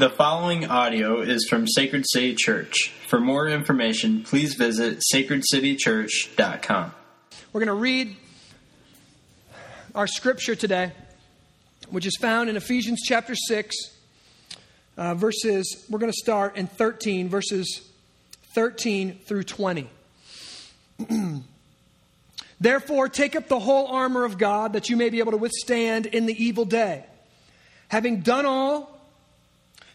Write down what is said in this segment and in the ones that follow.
The following audio is from Sacred City Church. For more information, please visit sacredcitychurch.com. We're going to read our scripture today, which is found in Ephesians chapter 6, uh, verses, we're going to start in 13, verses 13 through 20. Therefore, take up the whole armor of God that you may be able to withstand in the evil day. Having done all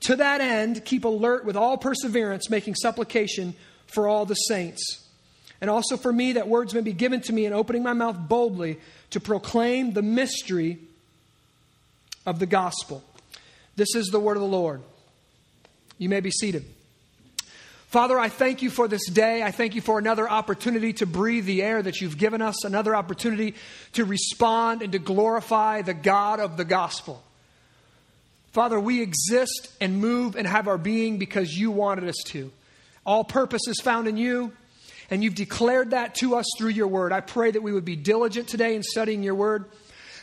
To that end, keep alert with all perseverance, making supplication for all the saints. And also for me, that words may be given to me in opening my mouth boldly to proclaim the mystery of the gospel. This is the word of the Lord. You may be seated. Father, I thank you for this day. I thank you for another opportunity to breathe the air that you've given us, another opportunity to respond and to glorify the God of the gospel. Father, we exist and move and have our being because you wanted us to. All purpose is found in you, and you've declared that to us through your word. I pray that we would be diligent today in studying your word.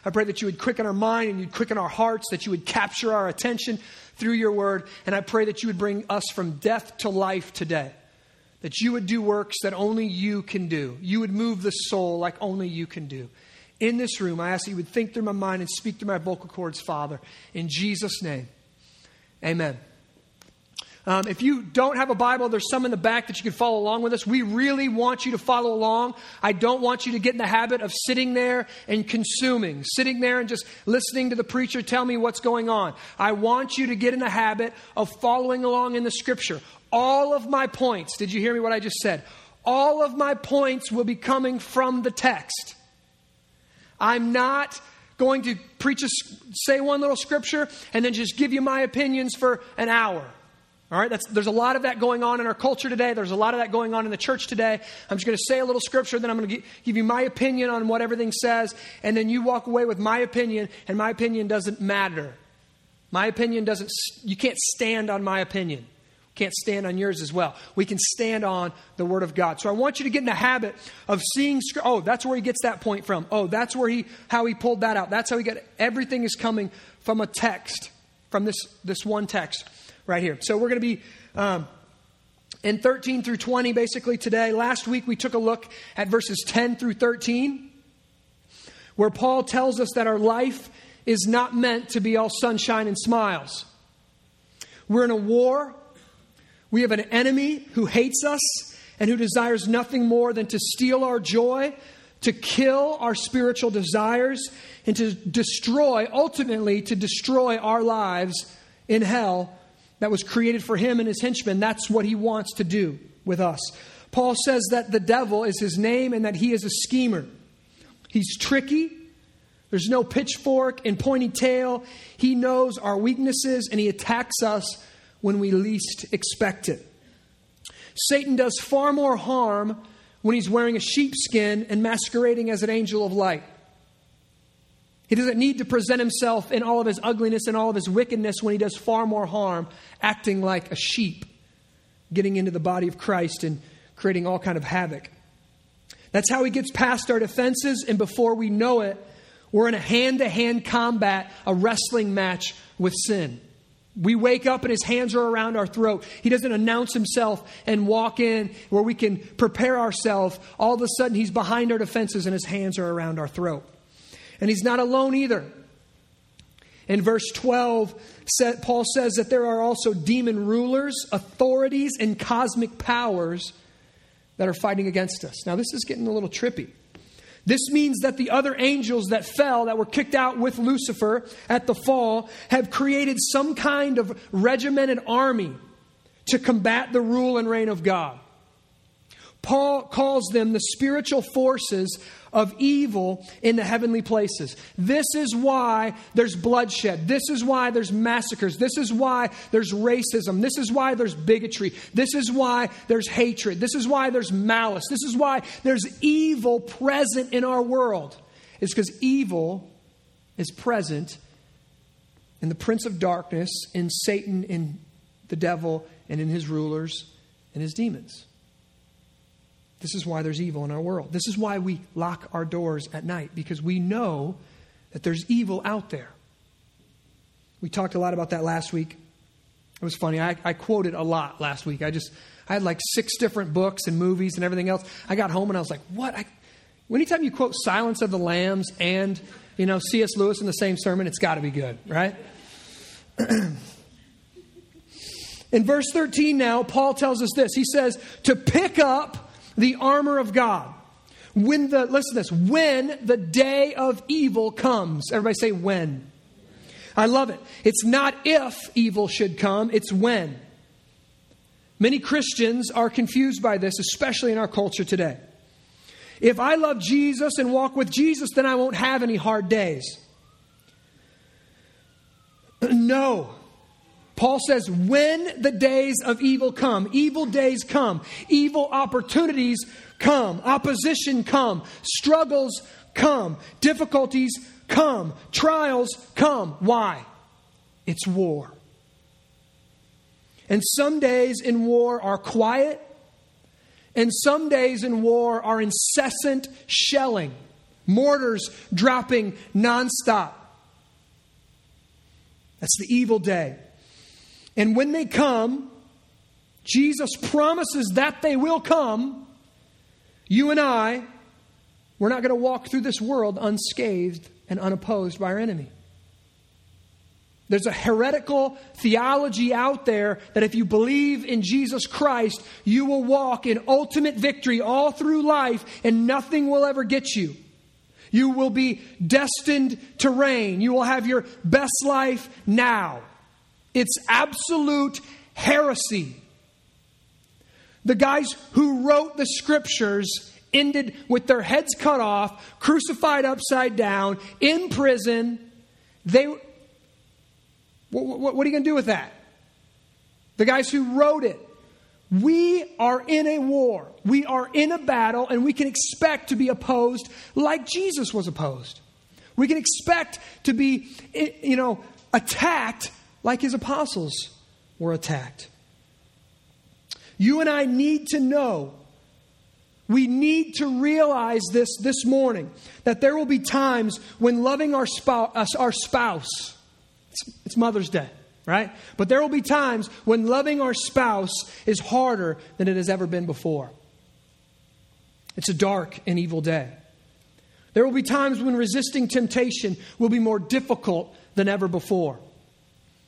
I pray that you would quicken our mind and you'd quicken our hearts, that you would capture our attention through your word. And I pray that you would bring us from death to life today. That you would do works that only you can do. You would move the soul like only you can do in this room, I ask that you would think through my mind and speak through my vocal cords, Father. In Jesus' name, amen. Um, if you don't have a Bible, there's some in the back that you can follow along with us. We really want you to follow along. I don't want you to get in the habit of sitting there and consuming, sitting there and just listening to the preacher tell me what's going on. I want you to get in the habit of following along in the scripture. All of my points, did you hear me what I just said? All of my points will be coming from the text. I'm not going to preach a, say one little scripture and then just give you my opinions for an hour. All right, That's, there's a lot of that going on in our culture today. There's a lot of that going on in the church today. I'm just going to say a little scripture, then I'm going to give you my opinion on what everything says, and then you walk away with my opinion, and my opinion doesn't matter. My opinion doesn't, you can't stand on my opinion. Can't stand on yours as well. We can stand on the Word of God. So I want you to get in the habit of seeing. Oh, that's where he gets that point from. Oh, that's where he how he pulled that out. That's how he got. Everything is coming from a text, from this this one text right here. So we're going to be. Um, in 13 through 20, basically today. Last week we took a look at verses 10 through 13, where Paul tells us that our life is not meant to be all sunshine and smiles. We're in a war we have an enemy who hates us and who desires nothing more than to steal our joy, to kill our spiritual desires, and to destroy, ultimately, to destroy our lives in hell that was created for him and his henchmen. That's what he wants to do with us. Paul says that the devil is his name and that he is a schemer. He's tricky. There's no pitchfork and pointy tail. He knows our weaknesses and he attacks us when we least expect it. Satan does far more harm when he's wearing a sheepskin and masquerading as an angel of light. He doesn't need to present himself in all of his ugliness and all of his wickedness when he does far more harm acting like a sheep, getting into the body of Christ and creating all kind of havoc. That's how he gets past our defenses and before we know it, we're in a hand-to-hand combat, a wrestling match with sin. We wake up and his hands are around our throat. He doesn't announce himself and walk in where we can prepare ourselves. All of a sudden, he's behind our defenses and his hands are around our throat. And he's not alone either. In verse 12, Paul says that there are also demon rulers, authorities, and cosmic powers that are fighting against us. Now, this is getting a little trippy. This means that the other angels that fell, that were kicked out with Lucifer at the fall, have created some kind of regimented army to combat the rule and reign of God. Paul calls them the spiritual forces of evil in the heavenly places. This is why there's bloodshed. This is why there's massacres. This is why there's racism. This is why there's bigotry. This is why there's hatred. This is why there's malice. This is why there's evil present in our world. It's because evil is present in the prince of darkness, in Satan, in the devil, and in his rulers and his demons. This is why there's evil in our world. This is why we lock our doors at night, because we know that there's evil out there. We talked a lot about that last week. It was funny. I, I quoted a lot last week. I just, I had like six different books and movies and everything else. I got home and I was like, what? I, anytime you quote Silence of the Lambs and, you know, C.S. Lewis in the same sermon, it's got to be good, right? in verse 13 now, Paul tells us this. He says, to pick up the armor of God. When the, listen to this, when the day of evil comes. Everybody say when. I love it. It's not if evil should come, it's when. Many Christians are confused by this, especially in our culture today. If I love Jesus and walk with Jesus, then I won't have any hard days. No. Paul says, when the days of evil come, evil days come, evil opportunities come, opposition come, struggles come, difficulties come, trials come. Why? It's war. And some days in war are quiet, and some days in war are incessant shelling, mortars dropping nonstop. That's the evil day. And when they come, Jesus promises that they will come. You and I, we're not going to walk through this world unscathed and unopposed by our enemy. There's a heretical theology out there that if you believe in Jesus Christ, you will walk in ultimate victory all through life and nothing will ever get you. You will be destined to reign. You will have your best life now. It's absolute heresy. The guys who wrote the scriptures ended with their heads cut off, crucified upside down, in prison. They, what, what, what are you going to do with that? The guys who wrote it. We are in a war. We are in a battle, and we can expect to be opposed like Jesus was opposed. We can expect to be, you know, attacked like his apostles were attacked. You and I need to know, we need to realize this this morning that there will be times when loving our spouse, uh, our spouse it's, it's Mother's Day, right? But there will be times when loving our spouse is harder than it has ever been before. It's a dark and evil day. There will be times when resisting temptation will be more difficult than ever before.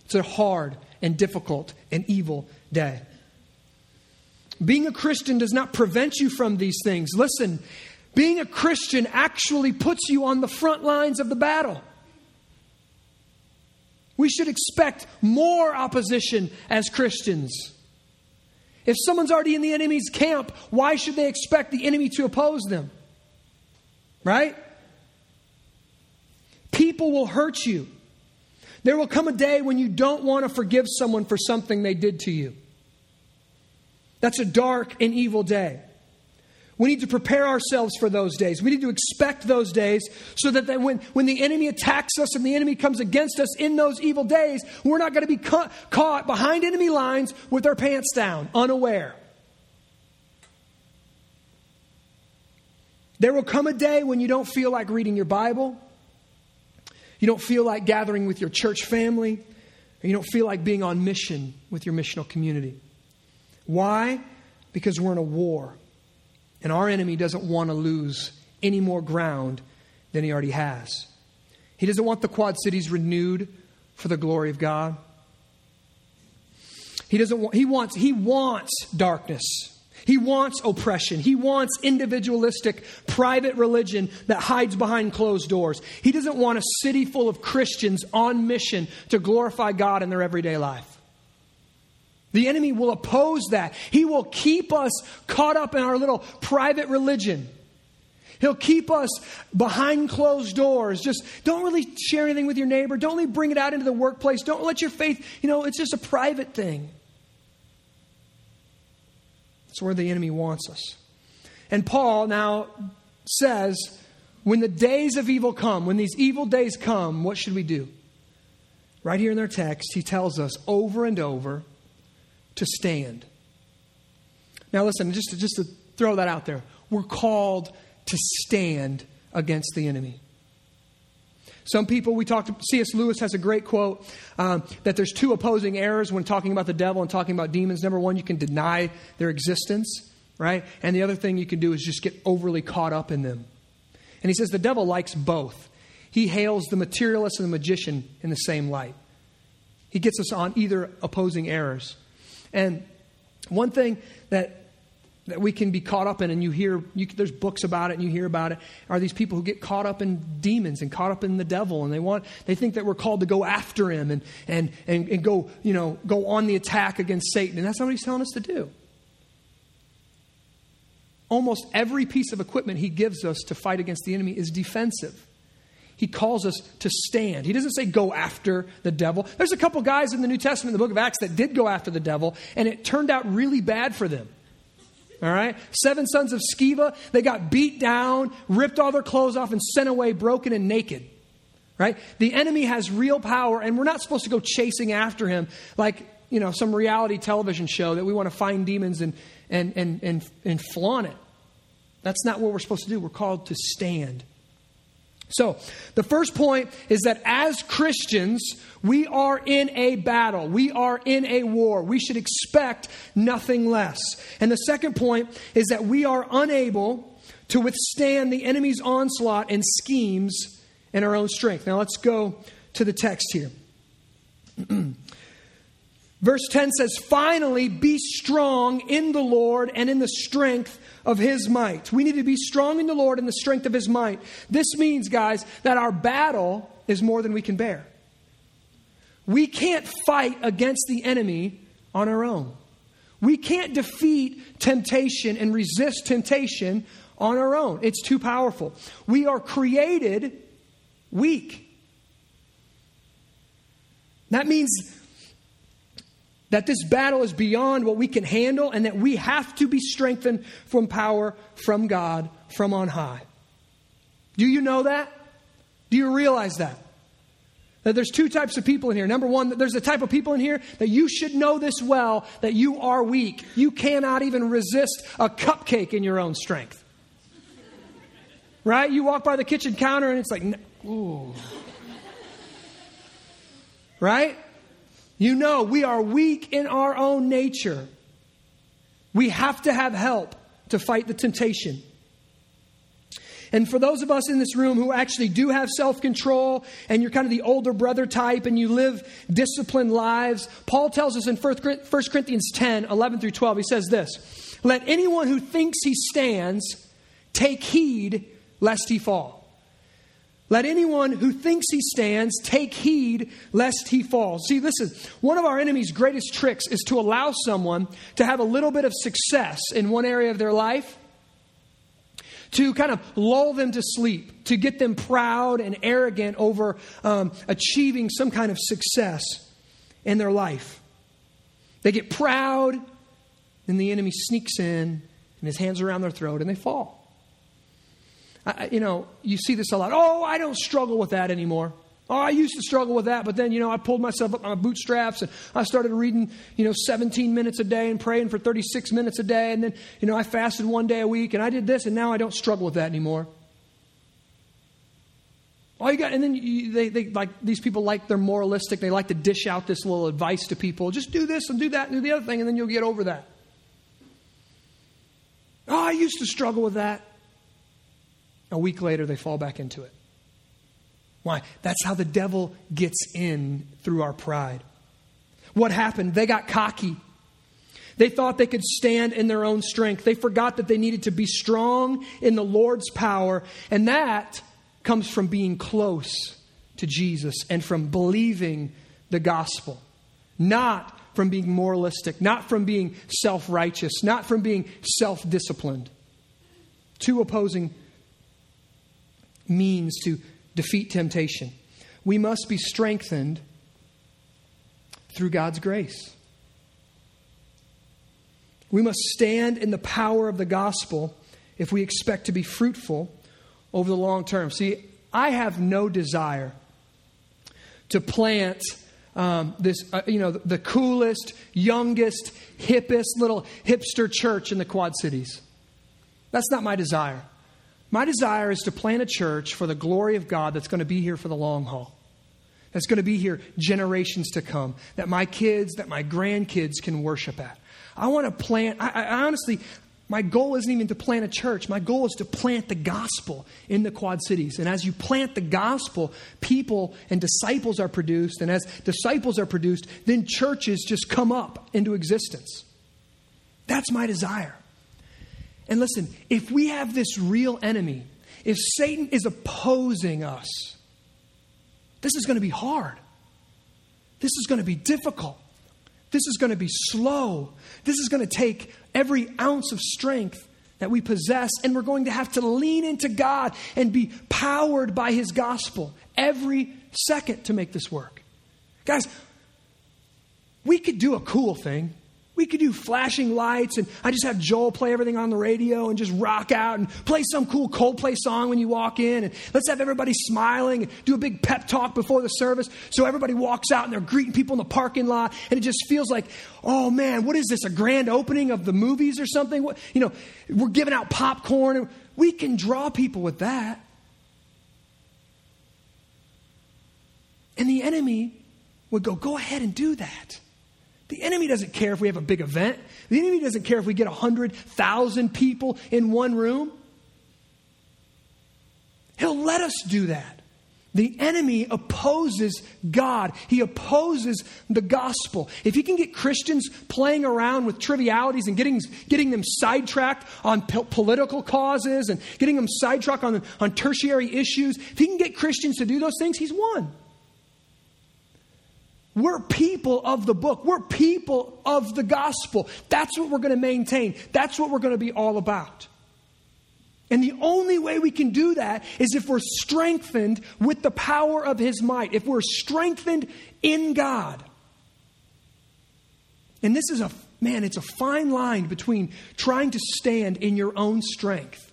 It's a hard and difficult and evil day. Being a Christian does not prevent you from these things. Listen, being a Christian actually puts you on the front lines of the battle. We should expect more opposition as Christians. If someone's already in the enemy's camp, why should they expect the enemy to oppose them? Right? People will hurt you. There will come a day when you don't want to forgive someone for something they did to you. That's a dark and evil day. We need to prepare ourselves for those days. We need to expect those days so that when, when the enemy attacks us and the enemy comes against us in those evil days, we're not going to be ca- caught behind enemy lines with our pants down, unaware. There will come a day when you don't feel like reading your Bible. You don't feel like gathering with your church family, or you don't feel like being on mission with your missional community. Why? Because we're in a war, and our enemy doesn't want to lose any more ground than he already has. He doesn't want the Quad Cities renewed for the glory of God. He doesn't want, he wants, he wants darkness. He wants oppression. He wants individualistic, private religion that hides behind closed doors. He doesn't want a city full of Christians on mission to glorify God in their everyday life. The enemy will oppose that. He will keep us caught up in our little private religion. He'll keep us behind closed doors. Just don't really share anything with your neighbor. Don't really bring it out into the workplace. Don't let your faith, you know, it's just a private thing. That's where the enemy wants us. And Paul now says, when the days of evil come, when these evil days come, what should we do? Right here in our text, he tells us over and over to stand. Now, listen, just to, just to throw that out there, we're called to stand against the enemy. Some people, we talked, C.S. Lewis has a great quote um, that there's two opposing errors when talking about the devil and talking about demons. Number one, you can deny their existence, right? And the other thing you can do is just get overly caught up in them. And he says the devil likes both. He hails the materialist and the magician in the same light. He gets us on either opposing errors. And one thing that that we can be caught up in, and you hear, you, there's books about it, and you hear about it, are these people who get caught up in demons and caught up in the devil, and they want, they think that we're called to go after him and, and, and, and go, you know, go on the attack against Satan. And that's not what he's telling us to do. Almost every piece of equipment he gives us to fight against the enemy is defensive. He calls us to stand. He doesn't say go after the devil. There's a couple guys in the New Testament, the book of Acts, that did go after the devil, and it turned out really bad for them. All right? Seven sons of Sceva, they got beat down, ripped all their clothes off, and sent away broken and naked. Right? The enemy has real power, and we're not supposed to go chasing after him like, you know, some reality television show that we want to find demons and, and, and, and, and flaunt it. That's not what we're supposed to do. We're called to stand. So, the first point is that as Christians, we are in a battle. We are in a war. We should expect nothing less. And the second point is that we are unable to withstand the enemy's onslaught and schemes in our own strength. Now, let's go to the text here. Verse 10 says, Finally, be strong in the Lord and in the strength of his might. We need to be strong in the Lord and the strength of his might. This means, guys, that our battle is more than we can bear. We can't fight against the enemy on our own. We can't defeat temptation and resist temptation on our own. It's too powerful. We are created weak. That means that this battle is beyond what we can handle and that we have to be strengthened from power from God from on high. Do you know that? Do you realize that? That there's two types of people in here. Number one, there's a type of people in here that you should know this well that you are weak. You cannot even resist a cupcake in your own strength. Right? You walk by the kitchen counter and it's like, ooh. Right? You know, we are weak in our own nature. We have to have help to fight the temptation. And for those of us in this room who actually do have self control and you're kind of the older brother type and you live disciplined lives, Paul tells us in 1 Corinthians 10 11 through 12, he says this Let anyone who thinks he stands take heed lest he fall. Let anyone who thinks he stands take heed lest he fall. See, listen, one of our enemy's greatest tricks is to allow someone to have a little bit of success in one area of their life, to kind of lull them to sleep, to get them proud and arrogant over um, achieving some kind of success in their life. They get proud, and the enemy sneaks in, and his hands around their throat, and they fall. I, you know, you see this a lot. Oh, I don't struggle with that anymore. Oh, I used to struggle with that, but then, you know, I pulled myself up on my bootstraps and I started reading, you know, 17 minutes a day and praying for 36 minutes a day. And then, you know, I fasted one day a week and I did this and now I don't struggle with that anymore. All you got, and then you, they, they like these people like they're moralistic. They like to dish out this little advice to people. Just do this and do that and do the other thing, and then you'll get over that. Oh, I used to struggle with that. A week later, they fall back into it. Why? That's how the devil gets in through our pride. What happened? They got cocky. They thought they could stand in their own strength. They forgot that they needed to be strong in the Lord's power. And that comes from being close to Jesus and from believing the gospel, not from being moralistic, not from being self righteous, not from being self disciplined. Two opposing means to defeat temptation. We must be strengthened through God's grace. We must stand in the power of the gospel if we expect to be fruitful over the long term. See, I have no desire to plant um, this, uh, you know, the coolest, youngest, hippest little hipster church in the Quad Cities. That's not my desire. My desire is to plant a church for the glory of God that's going to be here for the long haul. That's going to be here generations to come. That my kids, that my grandkids can worship at. I want to plant, I, I honestly, my goal isn't even to plant a church. My goal is to plant the gospel in the Quad Cities. And as you plant the gospel, people and disciples are produced. And as disciples are produced, then churches just come up into existence. That's my desire. And listen, if we have this real enemy, if Satan is opposing us, this is going to be hard. This is going to be difficult. This is going to be slow. This is going to take every ounce of strength that we possess, and we're going to have to lean into God and be powered by His gospel every second to make this work. Guys, we could do a cool thing. We could do flashing lights, and I just have Joel play everything on the radio and just rock out and play some cool Coldplay song when you walk in. And let's have everybody smiling and do a big pep talk before the service so everybody walks out and they're greeting people in the parking lot. And it just feels like, oh man, what is this? A grand opening of the movies or something? What, you know, we're giving out popcorn. And we can draw people with that. And the enemy would go, go ahead and do that. The enemy doesn't care if we have a big event. The enemy doesn't care if we get 100,000 people in one room. He'll let us do that. The enemy opposes God. He opposes the gospel. If he can get Christians playing around with trivialities and getting, getting them sidetracked on po- political causes and getting them sidetracked on, on tertiary issues, if he can get Christians to do those things, he's won. We're people of the book. We're people of the gospel. That's what we're going to maintain. That's what we're going to be all about. And the only way we can do that is if we're strengthened with the power of His might, if we're strengthened in God. And this is a, man, it's a fine line between trying to stand in your own strength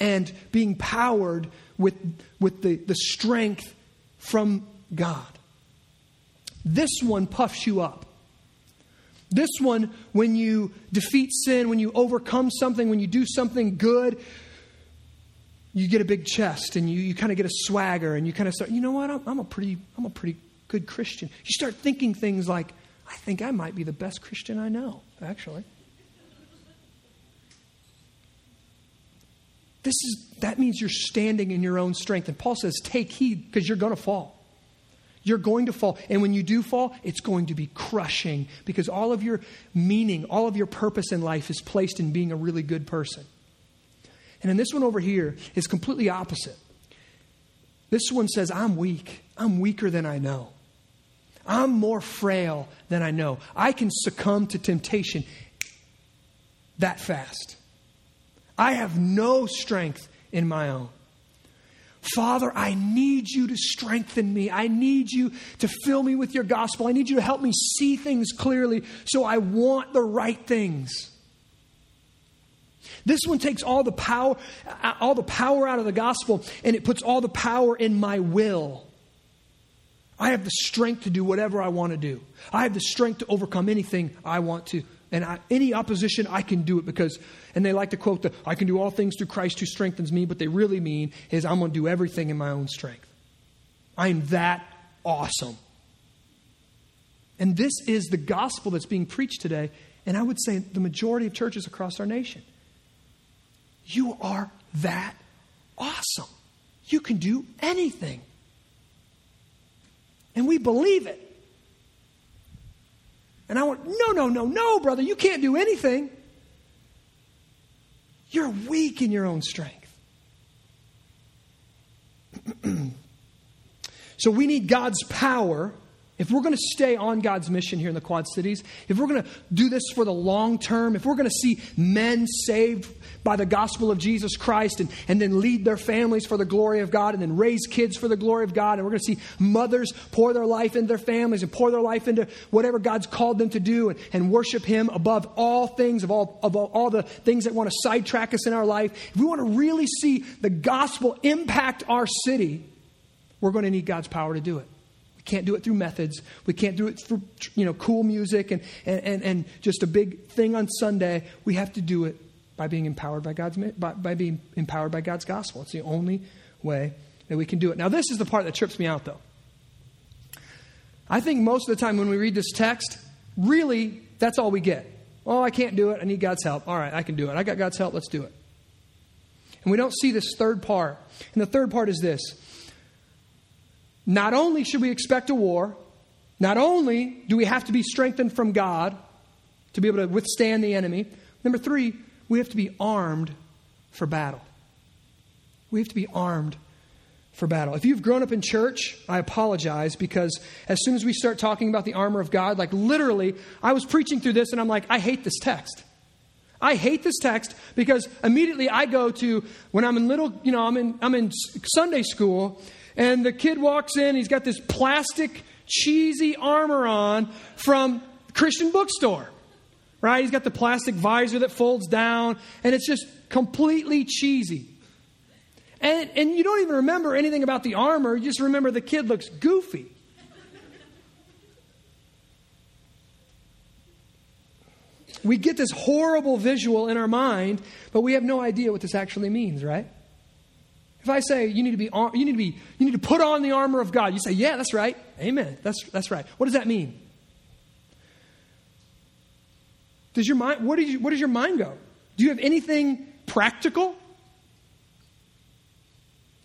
and being powered with, with the, the strength from God. This one puffs you up. This one, when you defeat sin, when you overcome something, when you do something good, you get a big chest and you, you kind of get a swagger and you kind of start, you know what, I'm, I'm, a pretty, I'm a pretty good Christian. You start thinking things like, I think I might be the best Christian I know, actually. This is, that means you're standing in your own strength. And Paul says, take heed because you're going to fall. You're going to fall. And when you do fall, it's going to be crushing because all of your meaning, all of your purpose in life is placed in being a really good person. And in this one over here is completely opposite. This one says, I'm weak. I'm weaker than I know. I'm more frail than I know. I can succumb to temptation that fast. I have no strength in my own. Father, I need you to strengthen me. I need you to fill me with your gospel. I need you to help me see things clearly so I want the right things. This one takes all the power uh, all the power out of the gospel and it puts all the power in my will. I have the strength to do whatever I want to do. I have the strength to overcome anything I want to. And I, any opposition, I can do it because, and they like to quote the, I can do all things through Christ who strengthens me. but they really mean is, I'm going to do everything in my own strength. I am that awesome. And this is the gospel that's being preached today. And I would say the majority of churches across our nation. You are that awesome. You can do anything. And we believe it. And I went, No, no, no, no, brother, you can't do anything. You're weak in your own strength. so we need God's power. If we're going to stay on God's mission here in the Quad Cities, if we're going to do this for the long term, if we're going to see men saved by the gospel of Jesus Christ and, and then lead their families for the glory of God and then raise kids for the glory of God, and we're going to see mothers pour their life into their families and pour their life into whatever God's called them to do and, and worship Him above all things, of all, of all the things that want to sidetrack us in our life, if we want to really see the gospel impact our city, we're going to need God's power to do it can't do it through methods. We can't do it through you know, cool music and, and, and, and just a big thing on Sunday. We have to do it by being empowered by God's by, by being empowered by God's gospel. It's the only way that we can do it. Now, this is the part that trips me out, though. I think most of the time when we read this text, really, that's all we get. Oh, I can't do it. I need God's help. All right, I can do it. I got God's help. Let's do it. And we don't see this third part. And the third part is this not only should we expect a war, not only do we have to be strengthened from God to be able to withstand the enemy, number three, we have to be armed for battle. We have to be armed for battle. If you've grown up in church, I apologize because as soon as we start talking about the armor of God, like literally, I was preaching through this and I'm like, I hate this text. I hate this text because immediately I go to when I'm in little, you know, I'm in I'm in Sunday school and the kid walks in, he's got this plastic, cheesy armor on from Christian bookstore. Right? He's got the plastic visor that folds down, and it's just completely cheesy. And, and you don't even remember anything about the armor, you just remember the kid looks goofy. We get this horrible visual in our mind, but we have no idea what this actually means, right? If I say you need to be you need to be you need to put on the armor of God, you say, "Yeah, that's right. Amen. That's that's right." What does that mean? Does your mind what, you, what does your mind go? Do you have anything practical?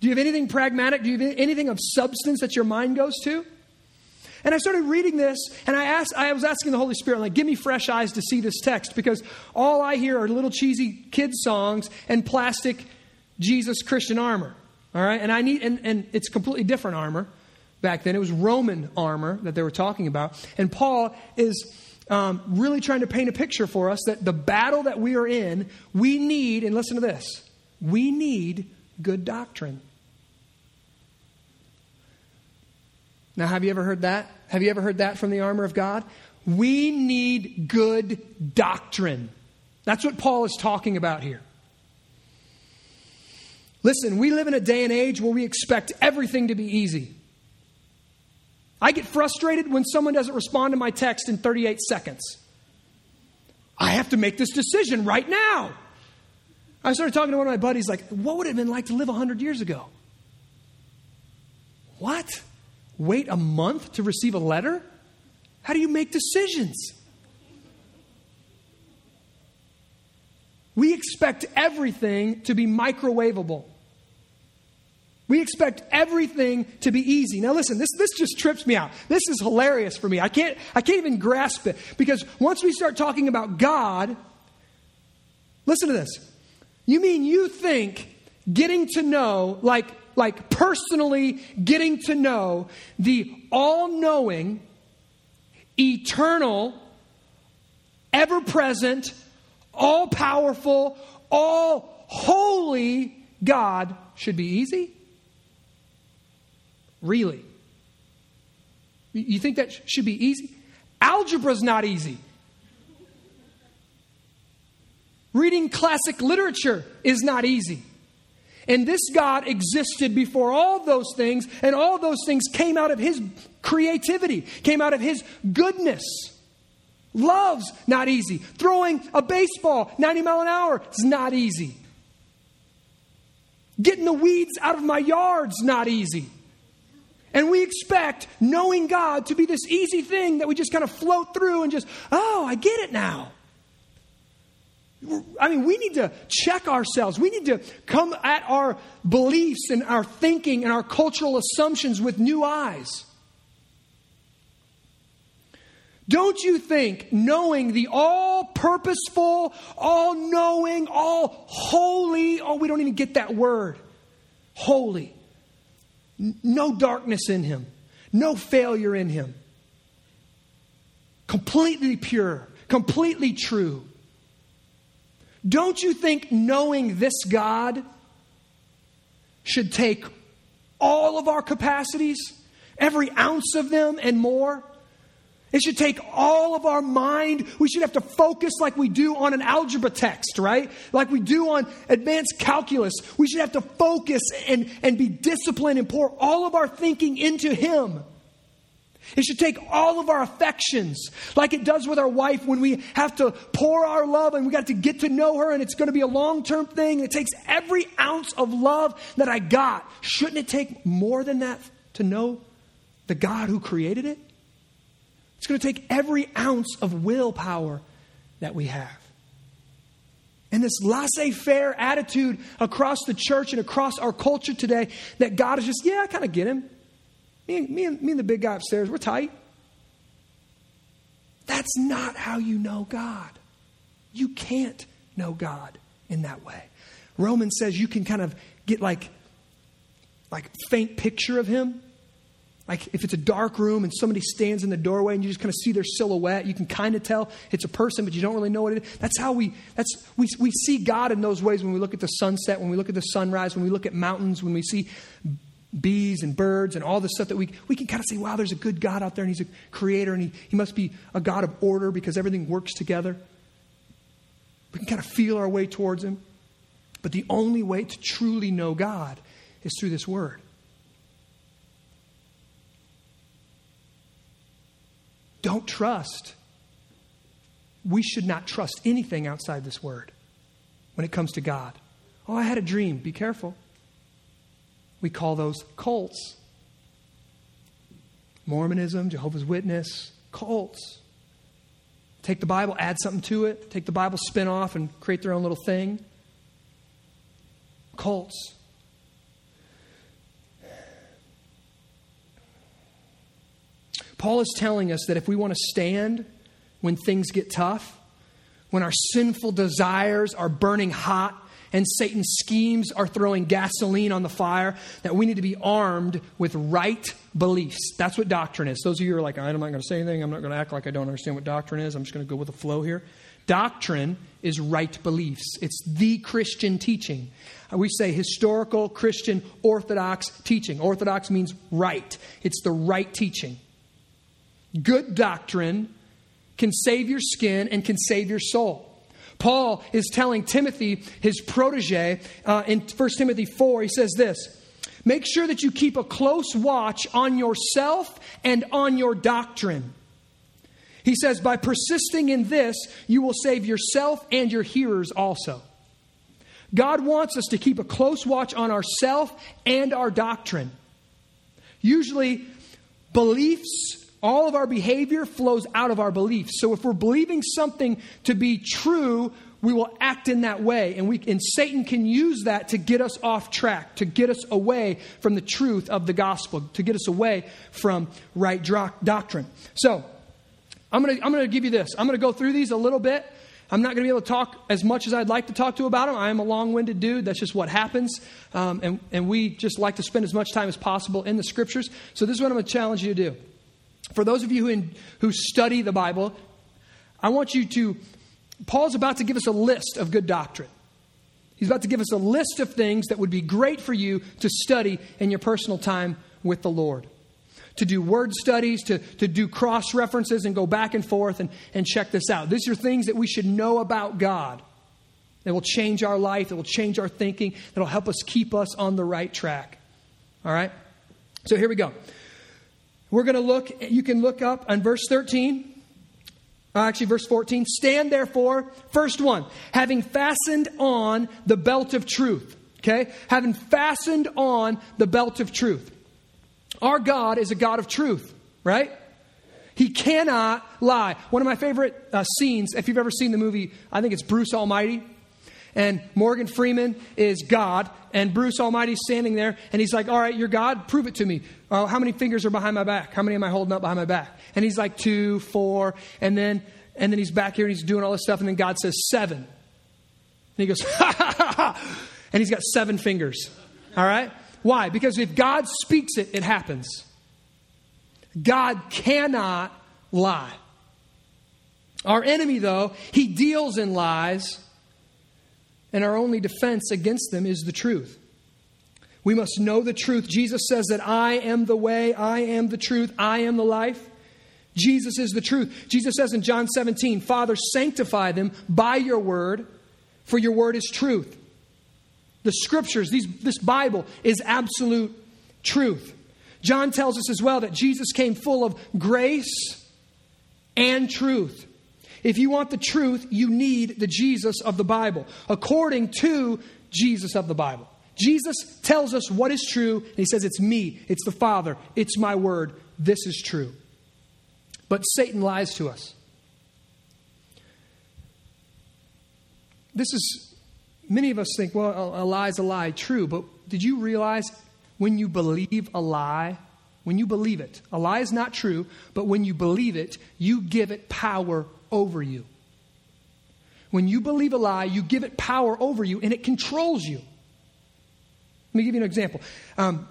Do you have anything pragmatic? Do you have anything of substance that your mind goes to? And I started reading this, and I asked, I was asking the Holy Spirit, like, give me fresh eyes to see this text, because all I hear are little cheesy kids songs and plastic Jesus Christian armor. All right? And I need and, and it's completely different armor back then. It was Roman armor that they were talking about. And Paul is um, really trying to paint a picture for us that the battle that we are in, we need, and listen to this, we need good doctrine. Now, have you ever heard that? Have you ever heard that from the armor of God? We need good doctrine. That's what Paul is talking about here. Listen, we live in a day and age where we expect everything to be easy. I get frustrated when someone doesn't respond to my text in 38 seconds. I have to make this decision right now. I started talking to one of my buddies, like, what would it have been like to live 100 years ago? What? Wait a month to receive a letter? How do you make decisions? We expect everything to be microwavable. We expect everything to be easy. Now listen, this, this just trips me out. This is hilarious for me. I can't, I can't even grasp it. Because once we start talking about God, listen to this. You mean you think getting to know, like, like personally getting to know the all knowing, eternal, ever present, all powerful, all holy God should be easy? Really? You think that should be easy? Algebra's not easy. Reading classic literature is not easy. And this God existed before all those things, and all those things came out of His creativity, came out of His goodness. Love's not easy. Throwing a baseball 90 mile an hour is not easy. Getting the weeds out of my yard's not easy. And we expect knowing God to be this easy thing that we just kind of float through and just, oh, I get it now. I mean, we need to check ourselves. We need to come at our beliefs and our thinking and our cultural assumptions with new eyes. Don't you think knowing the all purposeful, all knowing, all holy, oh, we don't even get that word, holy, no darkness in him, no failure in him, completely pure, completely true. Don't you think knowing this God should take all of our capacities, every ounce of them and more? It should take all of our mind. We should have to focus like we do on an algebra text, right? Like we do on advanced calculus. We should have to focus and, and be disciplined and pour all of our thinking into Him. It should take all of our affections, like it does with our wife when we have to pour our love and we got to get to know her and it's going to be a long term thing. It takes every ounce of love that I got. Shouldn't it take more than that to know the God who created it? It's going to take every ounce of willpower that we have. And this laissez faire attitude across the church and across our culture today that God is just, yeah, I kind of get him. Me, me, and, me and the big guy upstairs, we're tight. That's not how you know God. You can't know God in that way. Romans says you can kind of get like, like faint picture of him like if it's a dark room and somebody stands in the doorway and you just kind of see their silhouette, you can kind of tell it's a person, but you don't really know what it is. That's how we that's we we see God in those ways when we look at the sunset, when we look at the sunrise, when we look at mountains, when we see bees and birds and all the stuff that we we can kind of say, wow, there's a good God out there and he's a creator and he, he must be a God of order because everything works together. We can kind of feel our way towards him. But the only way to truly know God is through this word. Don't trust. We should not trust anything outside this word when it comes to God. Oh, I had a dream. Be careful. We call those cults. Mormonism, Jehovah's Witness, cults. Take the Bible, add something to it, take the Bible, spin off, and create their own little thing. Cults. Paul is telling us that if we want to stand when things get tough, when our sinful desires are burning hot and Satan's schemes are throwing gasoline on the fire, that we need to be armed with right beliefs. That's what doctrine is. Those of you who are like, I'm not going to say anything, I'm not going to act like I don't understand what doctrine is, I'm just going to go with the flow here. Doctrine is right beliefs, it's the Christian teaching. We say historical Christian orthodox teaching. Orthodox means right, it's the right teaching. Good doctrine can save your skin and can save your soul. Paul is telling Timothy, his protege, uh, in 1 Timothy 4, he says this Make sure that you keep a close watch on yourself and on your doctrine. He says, By persisting in this, you will save yourself and your hearers also. God wants us to keep a close watch on ourself and our doctrine. Usually, beliefs all of our behavior flows out of our beliefs. So if we're believing something to be true, we will act in that way. And, we, and Satan can use that to get us off track, to get us away from the truth of the gospel, to get us away from right doctrine. So I'm going to I'm going to give you this. I'm going to go through these a little bit. I'm not going to be able to talk as much as I'd like to talk to about them. I am a long winded dude. That's just what happens. Um, and, and we just like to spend as much time as possible in the scriptures. So this is what I'm going to challenge you to do. For those of you who, in, who study the Bible, I want you to. Paul's about to give us a list of good doctrine. He's about to give us a list of things that would be great for you to study in your personal time with the Lord. To do word studies, to, to do cross references and go back and forth and, and check this out. These are things that we should know about God. That will change our life, that will change our thinking, that will help us keep us on the right track. All right? So here we go. We're going to look, you can look up on verse 13. Uh, actually, verse 14. Stand therefore, first one, having fastened on the belt of truth. Okay? Having fastened on the belt of truth. Our God is a God of truth, right? He cannot lie. One of my favorite uh, scenes, if you've ever seen the movie, I think it's Bruce Almighty. And Morgan Freeman is God, and Bruce Almighty's standing there, and he's like, All right, you're God, prove it to me. Uh, how many fingers are behind my back? How many am I holding up behind my back? And he's like, Two, four, and then and then he's back here and he's doing all this stuff, and then God says, Seven. And he goes, Ha ha ha ha. And he's got seven fingers. All right? Why? Because if God speaks it, it happens. God cannot lie. Our enemy, though, he deals in lies, and our only defense against them is the truth. We must know the truth. Jesus says that I am the way, I am the truth, I am the life. Jesus is the truth. Jesus says in John 17, Father, sanctify them by your word, for your word is truth. The scriptures, these, this Bible, is absolute truth. John tells us as well that Jesus came full of grace and truth. If you want the truth, you need the Jesus of the Bible, according to Jesus of the Bible. Jesus tells us what is true, and he says, It's me, it's the Father, it's my word, this is true. But Satan lies to us. This is, many of us think, well, a, a lie is a lie. True, but did you realize when you believe a lie, when you believe it, a lie is not true, but when you believe it, you give it power over you. When you believe a lie, you give it power over you and it controls you. Let me give you an example. Um,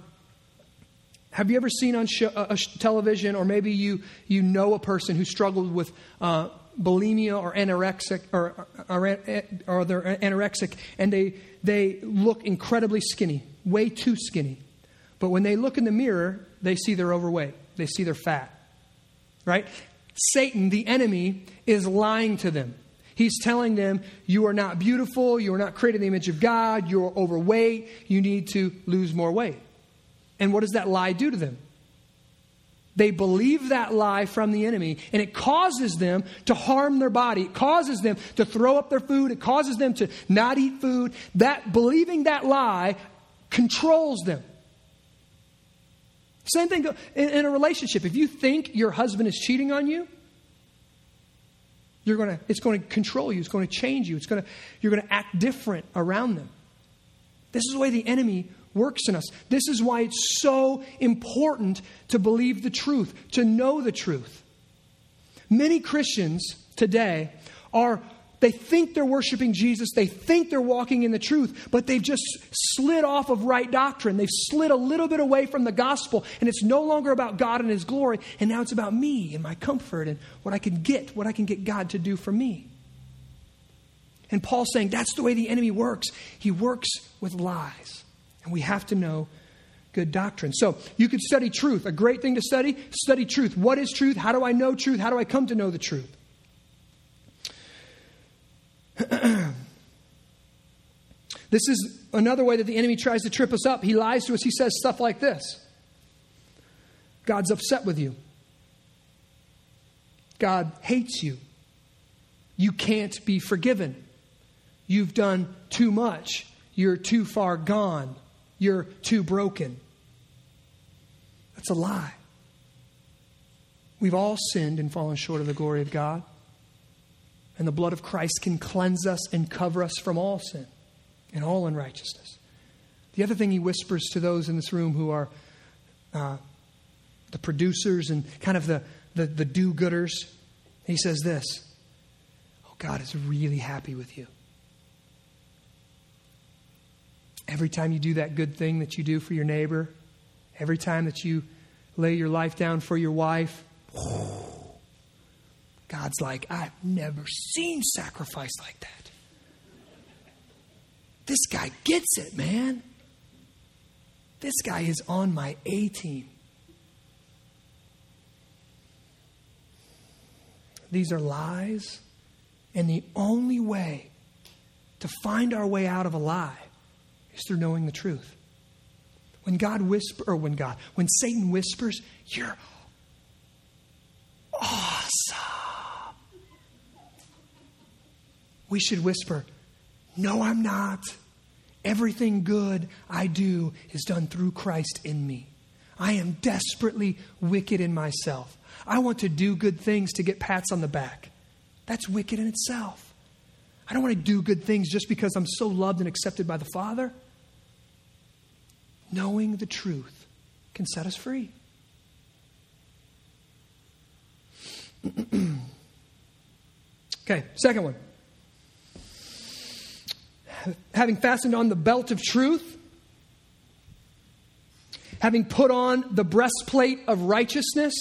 have you ever seen on show, uh, television, or maybe you, you know a person who struggled with uh, bulimia or anorexic, or, or, or they're anorexic, and they, they look incredibly skinny, way too skinny. But when they look in the mirror, they see they're overweight, they see they're fat. Right? Satan, the enemy, is lying to them. He's telling them, You are not beautiful, you are not created in the image of God, you're overweight, you need to lose more weight. And what does that lie do to them? They believe that lie from the enemy, and it causes them to harm their body. It causes them to throw up their food. It causes them to not eat food. That believing that lie controls them. Same thing in, in a relationship. If you think your husband is cheating on you, you're gonna, it's going to control you. It's going to change you. It's going to, you're going to act different around them. This is the way the enemy works in us. This is why it's so important to believe the truth, to know the truth. Many Christians today are they think they're worshiping Jesus, they think they're walking in the truth, but they've just slid off of right doctrine. They've slid a little bit away from the gospel, and it's no longer about God and His glory, and now it's about me and my comfort and what I can get, what I can get God to do for me. And Paul's saying that's the way the enemy works. He works with lies, and we have to know good doctrine. So you could study truth. A great thing to study, study truth. What is truth? How do I know truth? How do I come to know the truth? this is another way that the enemy tries to trip us up. He lies to us. He says stuff like this God's upset with you, God hates you, you can't be forgiven, you've done too much, you're too far gone, you're too broken. That's a lie. We've all sinned and fallen short of the glory of God and the blood of Christ can cleanse us and cover us from all sin and all unrighteousness. The other thing he whispers to those in this room who are uh, the producers and kind of the, the, the do gooders, he says this Oh, God is really happy with you. Every time you do that good thing that you do for your neighbor, every time that you lay your life down for your wife, God's like, I've never seen sacrifice like that. This guy gets it, man. This guy is on my A team. These are lies, and the only way to find our way out of a lie is through knowing the truth. When God whispers, or when God, when Satan whispers, you're awesome we should whisper, No, I'm not. Everything good I do is done through Christ in me. I am desperately wicked in myself. I want to do good things to get pats on the back. That's wicked in itself. I don't want to do good things just because I'm so loved and accepted by the Father. Knowing the truth can set us free. okay, second one having fastened on the belt of truth, having put on the breastplate of righteousness,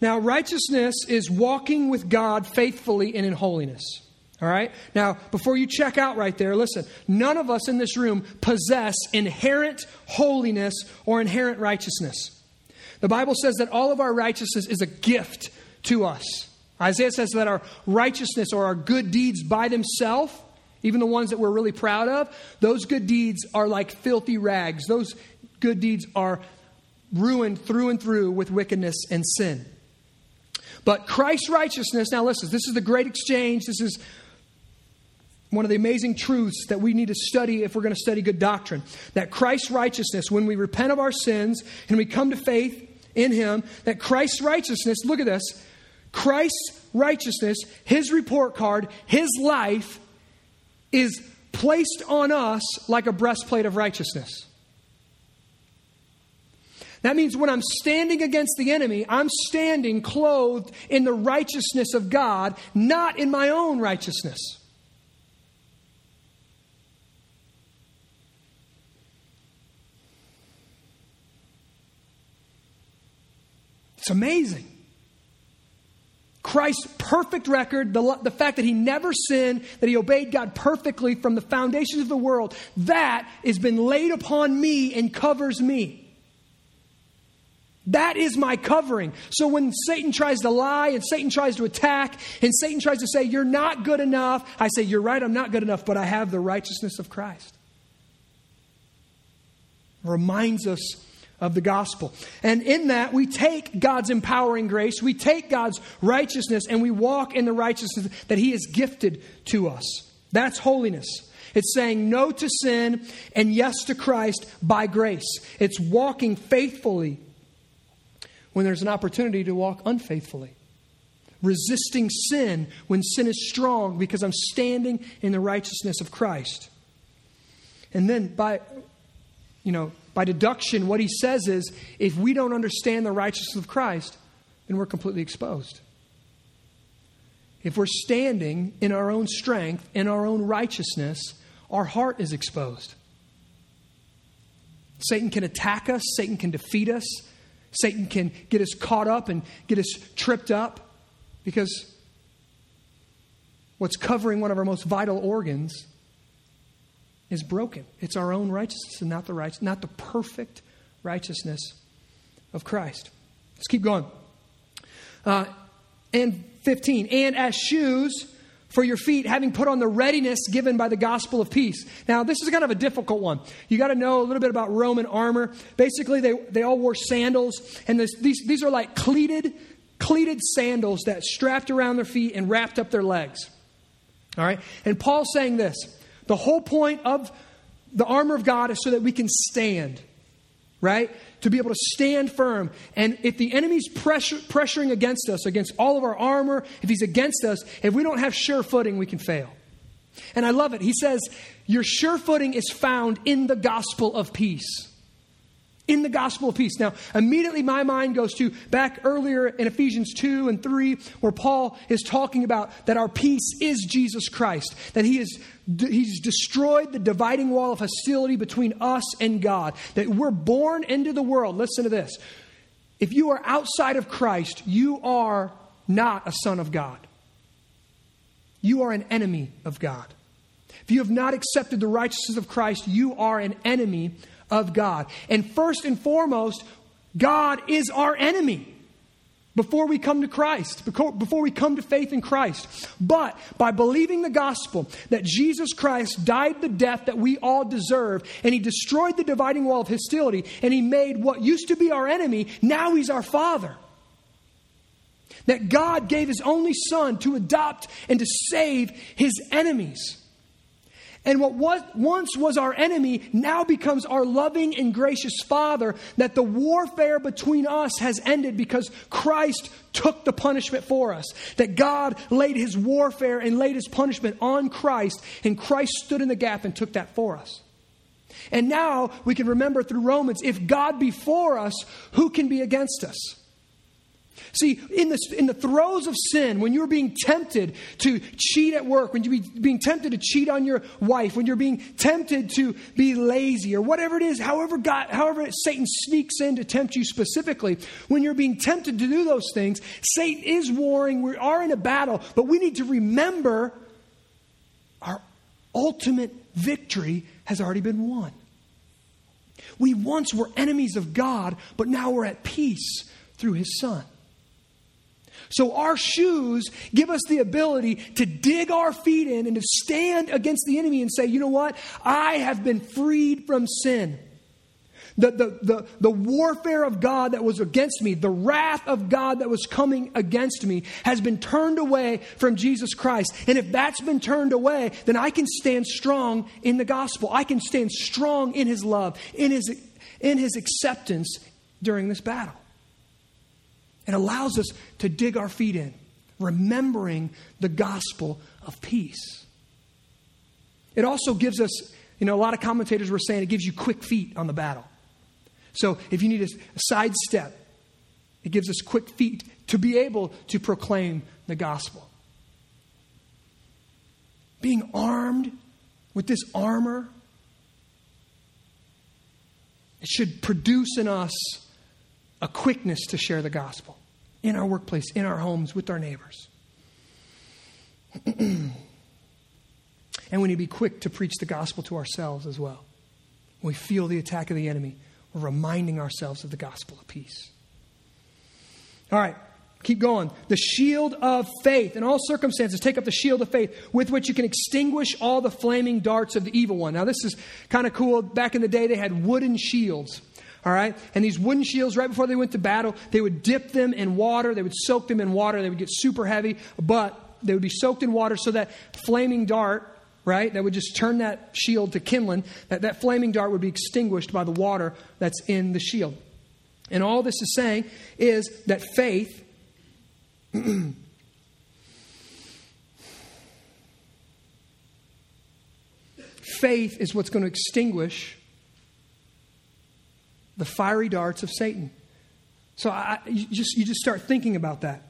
Now, righteousness is walking with God faithfully and in holiness. All right? Now, before you check out right there, listen. None of us in this room possess inherent holiness or inherent righteousness. The Bible says that all of our righteousness is a gift to us. Isaiah says that our righteousness or our good deeds by themselves, even the ones that we're really proud of, those good deeds are like filthy rags. Those good deeds are ruined through and through with wickedness and sin. But Christ's righteousness, now listen, this is the great exchange. This is one of the amazing truths that we need to study if we're going to study good doctrine. That Christ's righteousness, when we repent of our sins and we come to faith in Him, that Christ's righteousness, look at this, Christ's righteousness, His report card, His life, is placed on us like a breastplate of righteousness. That means when I'm standing against the enemy, I'm standing clothed in the righteousness of God, not in my own righteousness. It's amazing. Christ's perfect record, the, the fact that he never sinned, that he obeyed God perfectly from the foundations of the world, that has been laid upon me and covers me. That is my covering. So when Satan tries to lie and Satan tries to attack and Satan tries to say, You're not good enough, I say, You're right, I'm not good enough, but I have the righteousness of Christ. Reminds us of the gospel. And in that, we take God's empowering grace, we take God's righteousness, and we walk in the righteousness that He has gifted to us. That's holiness. It's saying no to sin and yes to Christ by grace. It's walking faithfully when there's an opportunity to walk unfaithfully. Resisting sin when sin is strong because I'm standing in the righteousness of Christ. And then by you know, by deduction, what he says is if we don't understand the righteousness of Christ, then we're completely exposed. If we're standing in our own strength, in our own righteousness, our heart is exposed. Satan can attack us, Satan can defeat us, Satan can get us caught up and get us tripped up because what's covering one of our most vital organs is broken. It's our own righteousness and not the right, not the perfect righteousness of Christ. Let's keep going. Uh, and 15, and as shoes for your feet, having put on the readiness given by the gospel of peace. Now, this is kind of a difficult one. You got to know a little bit about Roman armor. Basically, they, they all wore sandals, and this, these, these are like cleated, cleated sandals that strapped around their feet and wrapped up their legs. All right? And Paul's saying this the whole point of the armor of God is so that we can stand, right? to be able to stand firm. And if the enemy's pressure, pressuring against us, against all of our armor, if he's against us, if we don't have sure footing, we can fail. And I love it. He says, Your sure footing is found in the gospel of peace in the gospel of peace. Now, immediately my mind goes to back earlier in Ephesians 2 and 3, where Paul is talking about that our peace is Jesus Christ, that he is he's destroyed the dividing wall of hostility between us and God, that we're born into the world. Listen to this. If you are outside of Christ, you are not a son of God. You are an enemy of God. If you have not accepted the righteousness of Christ, you are an enemy of God. And first and foremost, God is our enemy before we come to Christ, before we come to faith in Christ. But by believing the gospel that Jesus Christ died the death that we all deserve, and he destroyed the dividing wall of hostility, and he made what used to be our enemy, now he's our father. That God gave his only son to adopt and to save his enemies. And what was, once was our enemy now becomes our loving and gracious Father, that the warfare between us has ended because Christ took the punishment for us. That God laid his warfare and laid his punishment on Christ, and Christ stood in the gap and took that for us. And now we can remember through Romans if God be for us, who can be against us? See, in the, in the throes of sin, when you're being tempted to cheat at work, when you're being tempted to cheat on your wife, when you're being tempted to be lazy, or whatever it is, however, God, however Satan sneaks in to tempt you specifically, when you're being tempted to do those things, Satan is warring. We are in a battle, but we need to remember our ultimate victory has already been won. We once were enemies of God, but now we're at peace through his Son. So our shoes give us the ability to dig our feet in and to stand against the enemy and say, you know what? I have been freed from sin. The, the, the, the warfare of God that was against me, the wrath of God that was coming against me, has been turned away from Jesus Christ. And if that's been turned away, then I can stand strong in the gospel. I can stand strong in his love, in his, in his acceptance during this battle. It allows us to dig our feet in, remembering the gospel of peace. It also gives us, you know, a lot of commentators were saying it gives you quick feet on the battle. So if you need a sidestep, it gives us quick feet to be able to proclaim the gospel. Being armed with this armor, it should produce in us a quickness to share the gospel in our workplace, in our homes, with our neighbors. and we need to be quick to preach the gospel to ourselves as well. When we feel the attack of the enemy, we're reminding ourselves of the gospel of peace. All right, keep going. The shield of faith. In all circumstances, take up the shield of faith with which you can extinguish all the flaming darts of the evil one. Now, this is kind of cool. Back in the day, they had wooden shields. All right? And these wooden shields, right before they went to battle, they would dip them in water. They would soak them in water. They would get super heavy, but they would be soaked in water so that flaming dart, right, that would just turn that shield to kindling, that, that flaming dart would be extinguished by the water that's in the shield. And all this is saying is that faith. faith is what's going to extinguish the fiery darts of Satan. So I, you, just, you just start thinking about that.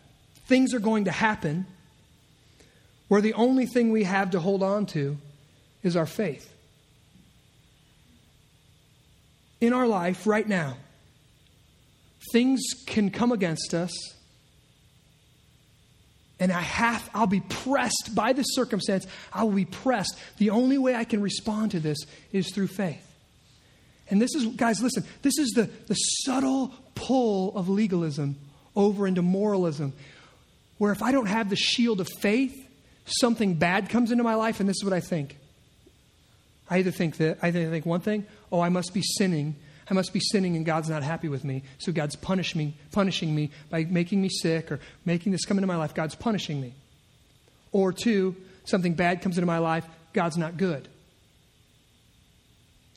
Things are going to happen where the only thing we have to hold on to is our faith. In our life right now, things can come against us and I have I'll be pressed by this circumstance. I will be pressed. The only way I can respond to this is through faith. And this is, guys, listen, this is the, the subtle pull of legalism over into moralism, where if I don't have the shield of faith, something bad comes into my life, and this is what I think. I either think that I either think one thing, oh, I must be sinning. I must be sinning and God's not happy with me. So God's punishing me, punishing me by making me sick or making this come into my life. God's punishing me. Or two, something bad comes into my life. God's not good.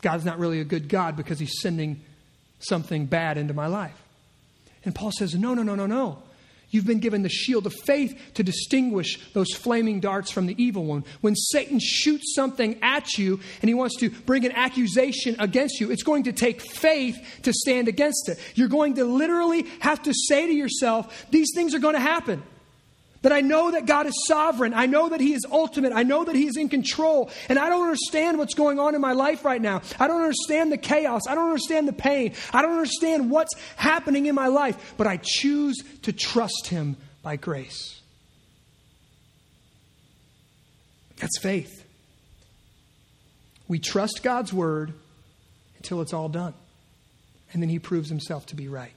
God's not really a good God because he's sending something bad into my life. And Paul says, No, no, no, no, no. You've been given the shield of faith to distinguish those flaming darts from the evil one. When Satan shoots something at you and he wants to bring an accusation against you, it's going to take faith to stand against it. You're going to literally have to say to yourself, These things are going to happen. That I know that God is sovereign. I know that He is ultimate. I know that He is in control. And I don't understand what's going on in my life right now. I don't understand the chaos. I don't understand the pain. I don't understand what's happening in my life. But I choose to trust Him by grace. That's faith. We trust God's word until it's all done. And then He proves Himself to be right.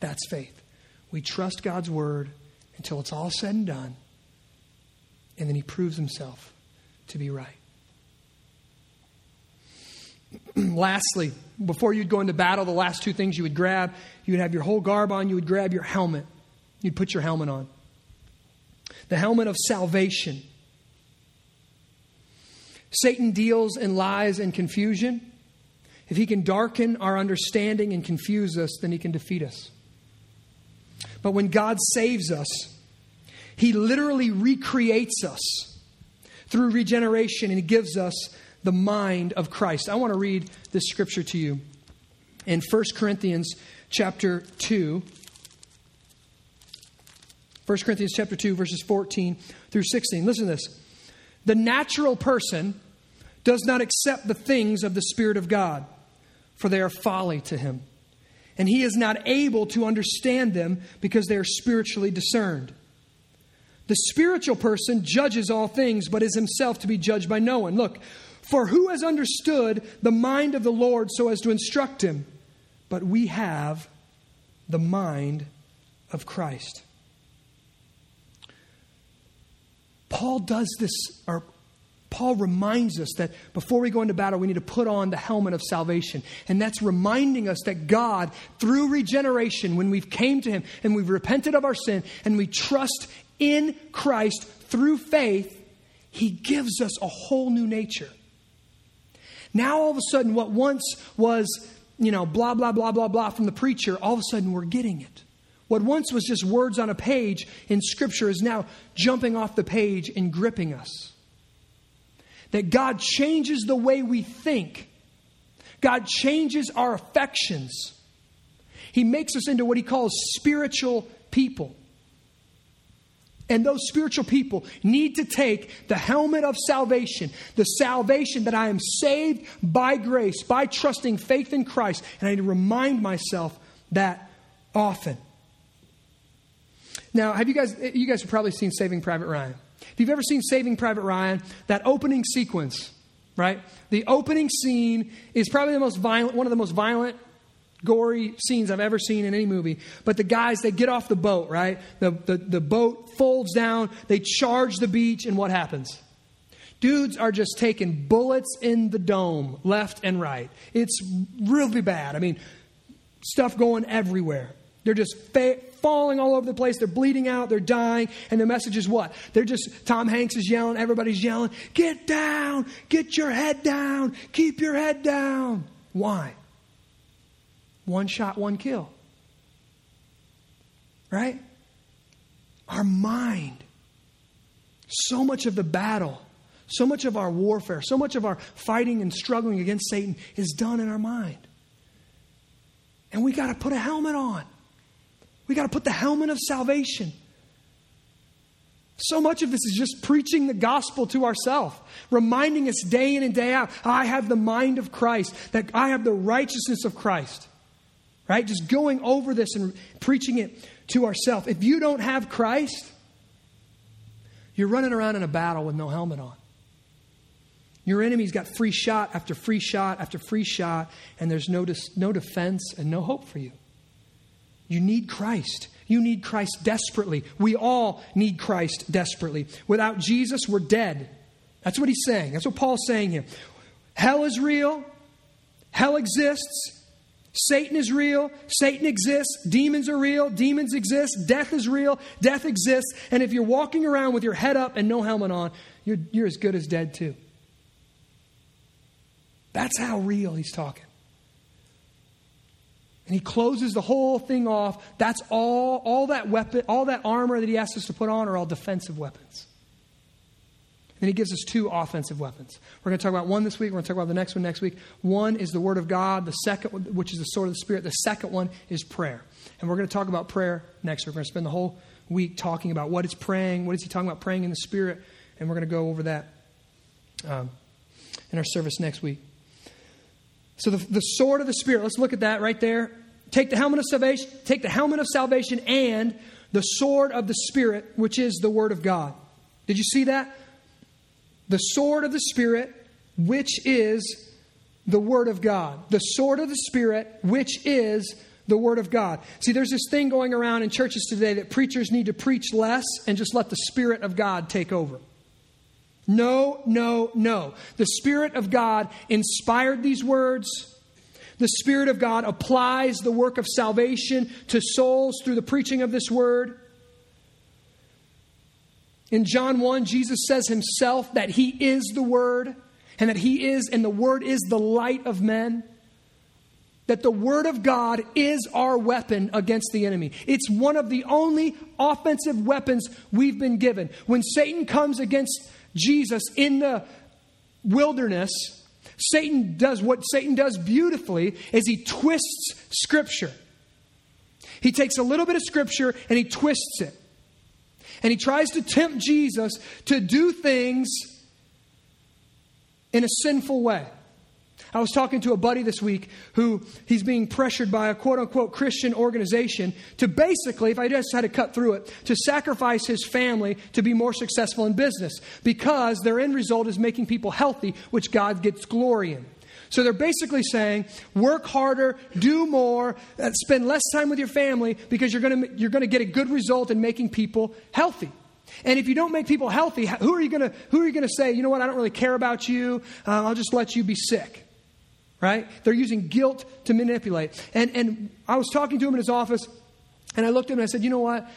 That's faith. We trust God's word until it's all said and done. And then he proves himself to be right. Lastly, before you'd go into battle, the last two things you would grab, you would have your whole garb on, you would grab your helmet. You'd put your helmet on. The helmet of salvation. Satan deals in lies and confusion. If he can darken our understanding and confuse us, then he can defeat us. But when God saves us, He literally recreates us through regeneration and He gives us the mind of Christ. I want to read this scripture to you in 1 Corinthians chapter 2. 1 Corinthians chapter 2 verses 14 through 16. Listen to this. The natural person does not accept the things of the spirit of God, for they are folly to him. And he is not able to understand them because they are spiritually discerned. The spiritual person judges all things, but is himself to be judged by no one. Look, for who has understood the mind of the Lord so as to instruct him? But we have the mind of Christ. Paul does this, or Paul reminds us that before we go into battle, we need to put on the helmet of salvation. And that's reminding us that God, through regeneration, when we've came to Him and we've repented of our sin and we trust in Christ through faith, He gives us a whole new nature. Now, all of a sudden, what once was, you know, blah, blah, blah, blah, blah from the preacher, all of a sudden we're getting it. What once was just words on a page in Scripture is now jumping off the page and gripping us. That God changes the way we think, God changes our affections. He makes us into what He calls spiritual people. And those spiritual people need to take the helmet of salvation, the salvation that I am saved by grace, by trusting faith in Christ. And I need to remind myself that often. Now, have you guys, you guys have probably seen Saving Private Ryan. If you've ever seen Saving Private Ryan, that opening sequence, right? The opening scene is probably the most violent, one of the most violent gory scenes I've ever seen in any movie. But the guys, they get off the boat, right? The, the, the boat folds down, they charge the beach, and what happens? Dudes are just taking bullets in the dome, left and right. It's really bad. I mean, stuff going everywhere. They're just fa- falling all over the place. They're bleeding out. They're dying. And the message is what? They're just, Tom Hanks is yelling. Everybody's yelling, get down, get your head down, keep your head down. Why? One shot, one kill. Right? Our mind. So much of the battle, so much of our warfare, so much of our fighting and struggling against Satan is done in our mind. And we got to put a helmet on. We got to put the helmet of salvation. So much of this is just preaching the gospel to ourselves, reminding us day in and day out I have the mind of Christ, that I have the righteousness of Christ right? Just going over this and preaching it to ourselves. If you don't have Christ, you're running around in a battle with no helmet on. Your enemy's got free shot after free shot after free shot, and there's no, dis- no defense and no hope for you. You need Christ. You need Christ desperately. We all need Christ desperately. Without Jesus, we're dead. That's what he's saying. That's what Paul's saying here. Hell is real. Hell exists. Satan is real. Satan exists. Demons are real. Demons exist. Death is real. Death exists. And if you're walking around with your head up and no helmet on, you're, you're as good as dead too. That's how real he's talking. And he closes the whole thing off. That's all, all that weapon, all that armor that he asks us to put on are all defensive weapons. Then he gives us two offensive weapons. We're going to talk about one this week. We're going to talk about the next one next week. One is the Word of God. The second, which is the sword of the Spirit. The second one is prayer. And we're going to talk about prayer next week. We're going to spend the whole week talking about what is praying. What is he talking about praying in the Spirit? And we're going to go over that um, in our service next week. So the, the sword of the Spirit. Let's look at that right there. Take the helmet of salvation. Take the helmet of salvation and the sword of the Spirit, which is the Word of God. Did you see that? the sword of the Spirit, which is the Word of God. The sword of the Spirit, which is the Word of God. See, there's this thing going around in churches today that preachers need to preach less and just let the Spirit of God take over. No, no, no. The Spirit of God inspired these words. The Spirit of God applies the work of salvation to souls through the preaching of this word. In John 1, Jesus says himself that he is the Word and that he is, and the Word is the light of men. That the Word of God is our weapon against the enemy. It's one of the only offensive weapons we've been given. When Satan comes against Jesus in the wilderness, Satan does what Satan does beautifully is he twists scripture. He takes a little bit of scripture and he twists it. And he tries to tempt Jesus to do things in a sinful way. I was talking to a buddy this week who he's being pressured by a quote unquote Christian organization to basically, if I just had to cut through it, to sacrifice his family to be more successful in business because their end result is making people healthy, which God gets glory in. So they're basically saying, work harder, do more, uh, spend less time with your family because you're going you're to get a good result in making people healthy. And if you don't make people healthy, who are you going to who are you going to say, you know what, I don't really care about you. Uh, I'll just let you be sick. Right? They're using guilt to manipulate. And and I was talking to him in his office, and I looked at him and I said, you know what?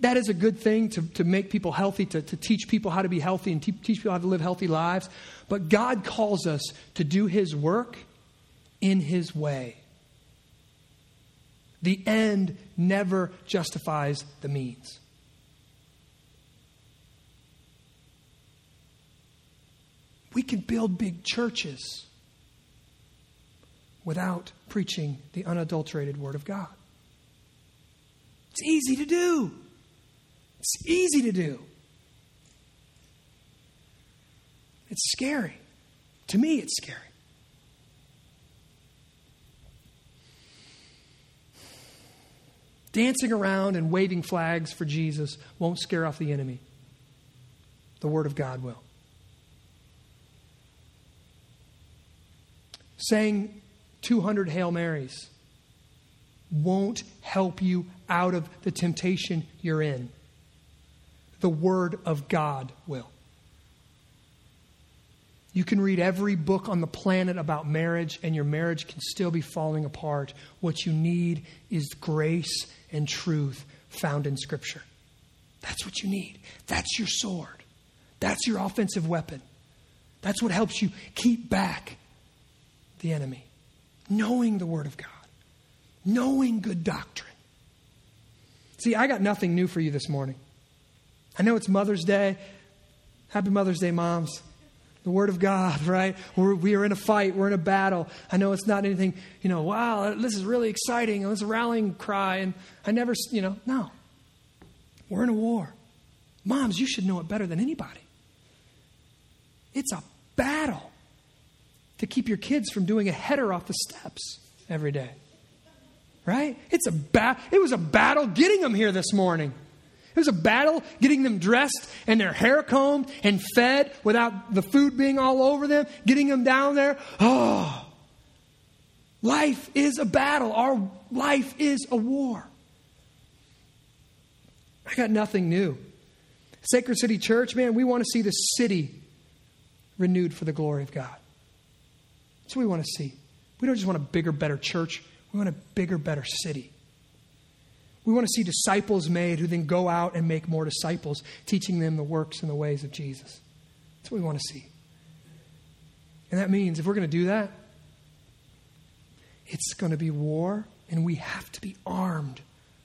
That is a good thing to, to make people healthy, to, to teach people how to be healthy and te- teach people how to live healthy lives. But God calls us to do His work in His way. The end never justifies the means. We can build big churches without preaching the unadulterated Word of God. It's easy to do. It's easy to do. It's scary. To me, it's scary. Dancing around and waving flags for Jesus won't scare off the enemy. The Word of God will. Saying 200 Hail Marys won't help you out of the temptation you're in. The Word of God will. You can read every book on the planet about marriage, and your marriage can still be falling apart. What you need is grace and truth found in Scripture. That's what you need. That's your sword. That's your offensive weapon. That's what helps you keep back the enemy. Knowing the Word of God, knowing good doctrine. See, I got nothing new for you this morning. I know it's Mother's Day. Happy Mother's Day, moms the Word of God, right? We're, we are in a fight, we're in a battle. I know it's not anything, you know, wow, this is really exciting. It's a rallying cry. And I never, you know, no. We're in a war. Moms, you should know it better than anybody. It's a battle to keep your kids from doing a header off the steps every day. Right? It's a ba- it was a battle getting them here this morning. It was a battle getting them dressed and their hair combed and fed without the food being all over them, getting them down there. Oh, life is a battle. Our life is a war. I got nothing new. Sacred City Church, man, we want to see the city renewed for the glory of God. That's what we want to see. We don't just want a bigger, better church, we want a bigger, better city. We want to see disciples made who then go out and make more disciples, teaching them the works and the ways of Jesus. That's what we want to see. And that means if we're going to do that, it's going to be war, and we have to be armed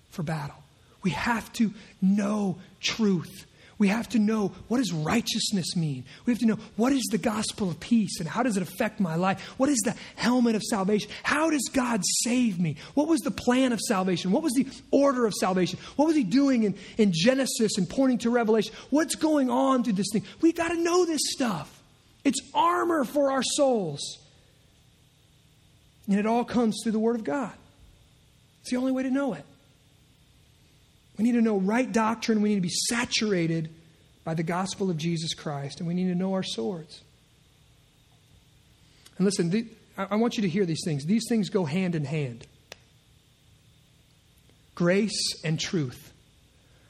for battle. We have to know truth. We have to know what does righteousness mean? We have to know what is the gospel of peace and how does it affect my life? What is the helmet of salvation? How does God save me? What was the plan of salvation? What was the order of salvation? What was he doing in, in Genesis and pointing to Revelation? What's going on through this thing? We got to know this stuff. It's armor for our souls. And it all comes through the Word of God. It's the only way to know it. We need to know right doctrine. We need to be saturated by the gospel of Jesus Christ, and we need to know our swords. And listen, the, I want you to hear these things. These things go hand in hand grace and truth.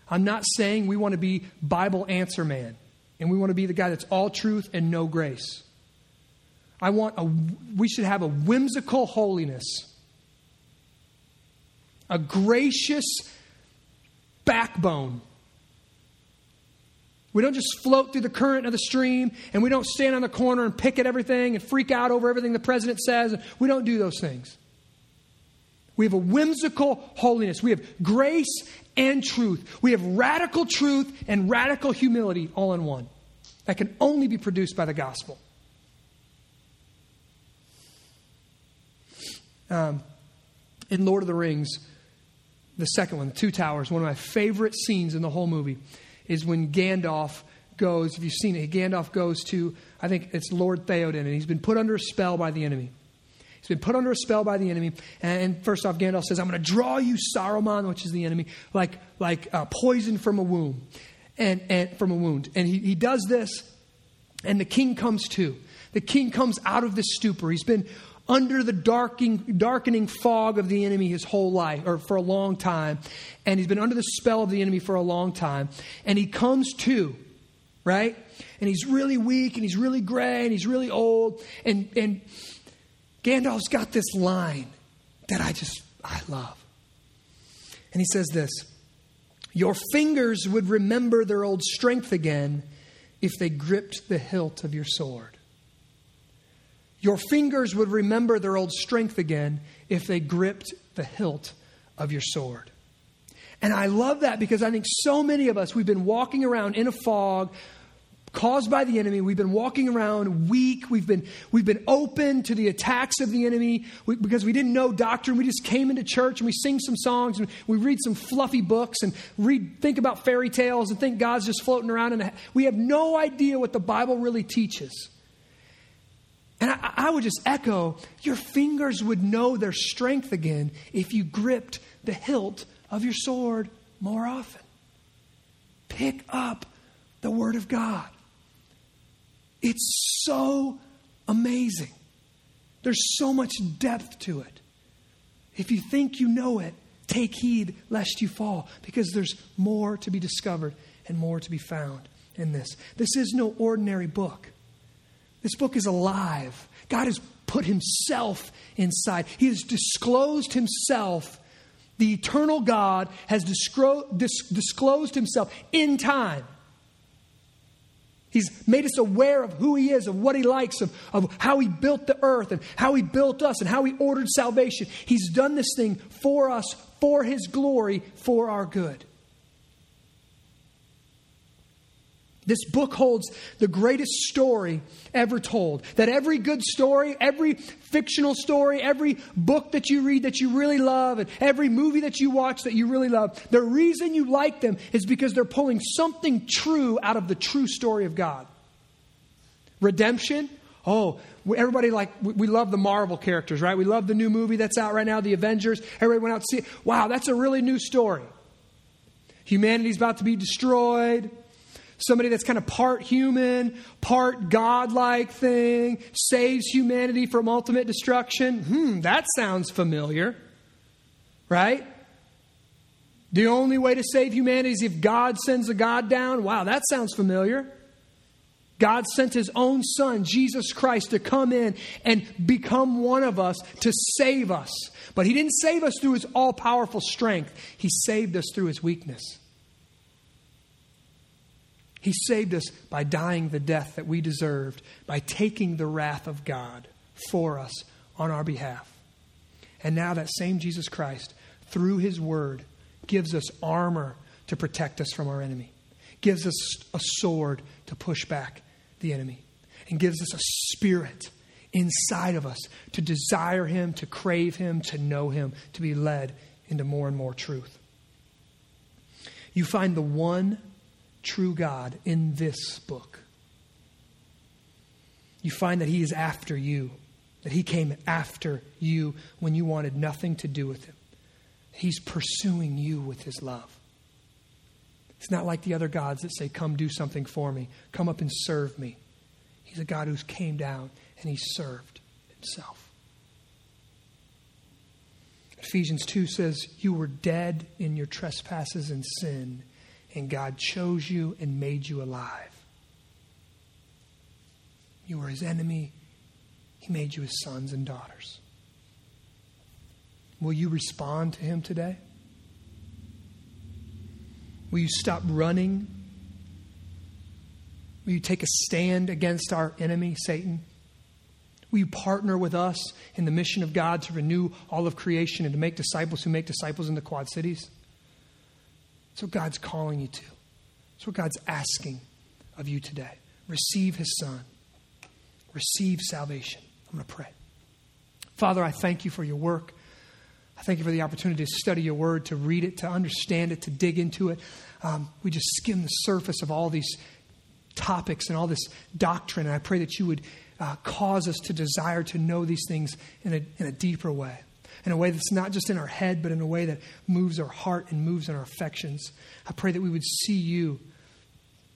I'm not saying we want to be Bible answer man and we want to be the guy that's all truth and no grace. I want a, we should have a whimsical holiness, a gracious backbone. We don't just float through the current of the stream and we don't stand on the corner and pick at everything and freak out over everything the president says. We don't do those things. We have a whimsical holiness. We have grace and truth. We have radical truth and radical humility all in one. That can only be produced by the gospel. Um, in Lord of the Rings, the second one, the Two Towers, one of my favorite scenes in the whole movie is when Gandalf goes, if you've seen it, Gandalf goes to, I think it's Lord Theoden, and he's been put under a spell by the enemy. He's been put under a spell by the enemy. And first off, Gandalf says, I'm going to draw you, Saruman, which is the enemy, like, like uh, poison from a wound. And, and from a wound. And he, he does this, and the king comes to. The king comes out of this stupor. He's been under the darkening, darkening fog of the enemy his whole life, or for a long time. And he's been under the spell of the enemy for a long time. And he comes to, right? And he's really weak, and he's really gray, and he's really old. And, and Gandalf's got this line that I just, I love. And he says this Your fingers would remember their old strength again if they gripped the hilt of your sword. Your fingers would remember their old strength again if they gripped the hilt of your sword. And I love that because I think so many of us, we've been walking around in a fog caused by the enemy. We've been walking around weak. We've been, we've been open to the attacks of the enemy we, because we didn't know doctrine. We just came into church and we sing some songs and we read some fluffy books and read, think about fairy tales and think God's just floating around. And we have no idea what the Bible really teaches. And I, I would just echo your fingers would know their strength again if you gripped the hilt of your sword more often. Pick up the Word of God. It's so amazing. There's so much depth to it. If you think you know it, take heed lest you fall, because there's more to be discovered and more to be found in this. This is no ordinary book. This book is alive. God has put himself inside, He has disclosed himself. The eternal God has disclosed himself in time. He's made us aware of who He is, of what He likes, of, of how He built the earth and how He built us and how He ordered salvation. He's done this thing for us, for His glory, for our good. This book holds the greatest story ever told. That every good story, every fictional story, every book that you read that you really love, and every movie that you watch that you really love, the reason you like them is because they're pulling something true out of the true story of God. Redemption, oh, everybody like, we love the Marvel characters, right? We love the new movie that's out right now, The Avengers. Everybody went out to see it. Wow, that's a really new story. Humanity's about to be destroyed somebody that's kind of part human, part godlike thing, saves humanity from ultimate destruction. Hmm, that sounds familiar, right? The only way to save humanity is if God sends a God down. Wow, that sounds familiar. God sent his own son, Jesus Christ, to come in and become one of us to save us. But he didn't save us through his all powerful strength, he saved us through his weakness. He saved us by dying the death that we deserved, by taking the wrath of God for us on our behalf. And now that same Jesus Christ, through his word, gives us armor to protect us from our enemy, gives us a sword to push back the enemy, and gives us a spirit inside of us to desire him, to crave him, to know him, to be led into more and more truth. You find the one true God in this book. You find that He is after you, that He came after you when you wanted nothing to do with Him. He's pursuing you with His love. It's not like the other gods that say, Come do something for me, come up and serve me. He's a God who's came down and He served Himself. Ephesians 2 says, You were dead in your trespasses and sin and God chose you and made you alive. You were his enemy, he made you his sons and daughters. Will you respond to him today? Will you stop running? Will you take a stand against our enemy, Satan? Will you partner with us in the mission of God to renew all of creation and to make disciples who make disciples in the Quad Cities? That's what God's calling you to. That's what God's asking of you today. Receive His Son, receive salvation. I'm going to pray. Father, I thank you for your work. I thank you for the opportunity to study your word, to read it, to understand it, to dig into it. Um, we just skim the surface of all these topics and all this doctrine. And I pray that you would uh, cause us to desire to know these things in a, in a deeper way, in a way that's not just in our head, but in a way that moves our heart and moves in our affections. I pray that we would see you,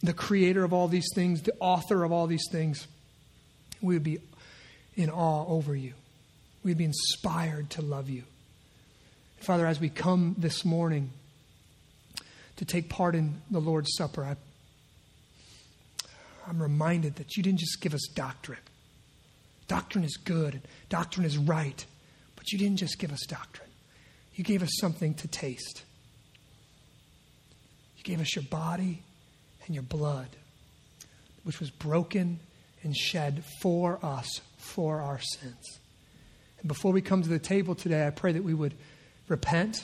the creator of all these things, the author of all these things. We would be in awe over you. We'd be inspired to love you. Father, as we come this morning to take part in the Lord's Supper, I, I'm reminded that you didn't just give us doctrine. Doctrine is good, doctrine is right, but you didn't just give us doctrine. You gave us something to taste. You gave us your body and your blood, which was broken and shed for us, for our sins. And before we come to the table today, I pray that we would repent.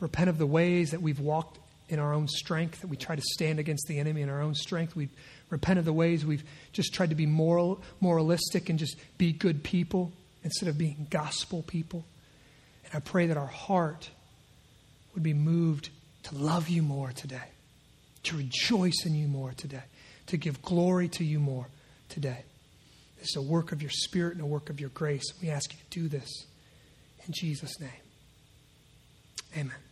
Repent of the ways that we've walked in our own strength, that we try to stand against the enemy in our own strength. We repent of the ways we've just tried to be moral, moralistic and just be good people instead of being gospel people. And I pray that our heart would be moved to love you more today, to rejoice in you more today, to give glory to you more today. This is a work of your spirit and a work of your grace. We ask you to do this in Jesus' name. Amen.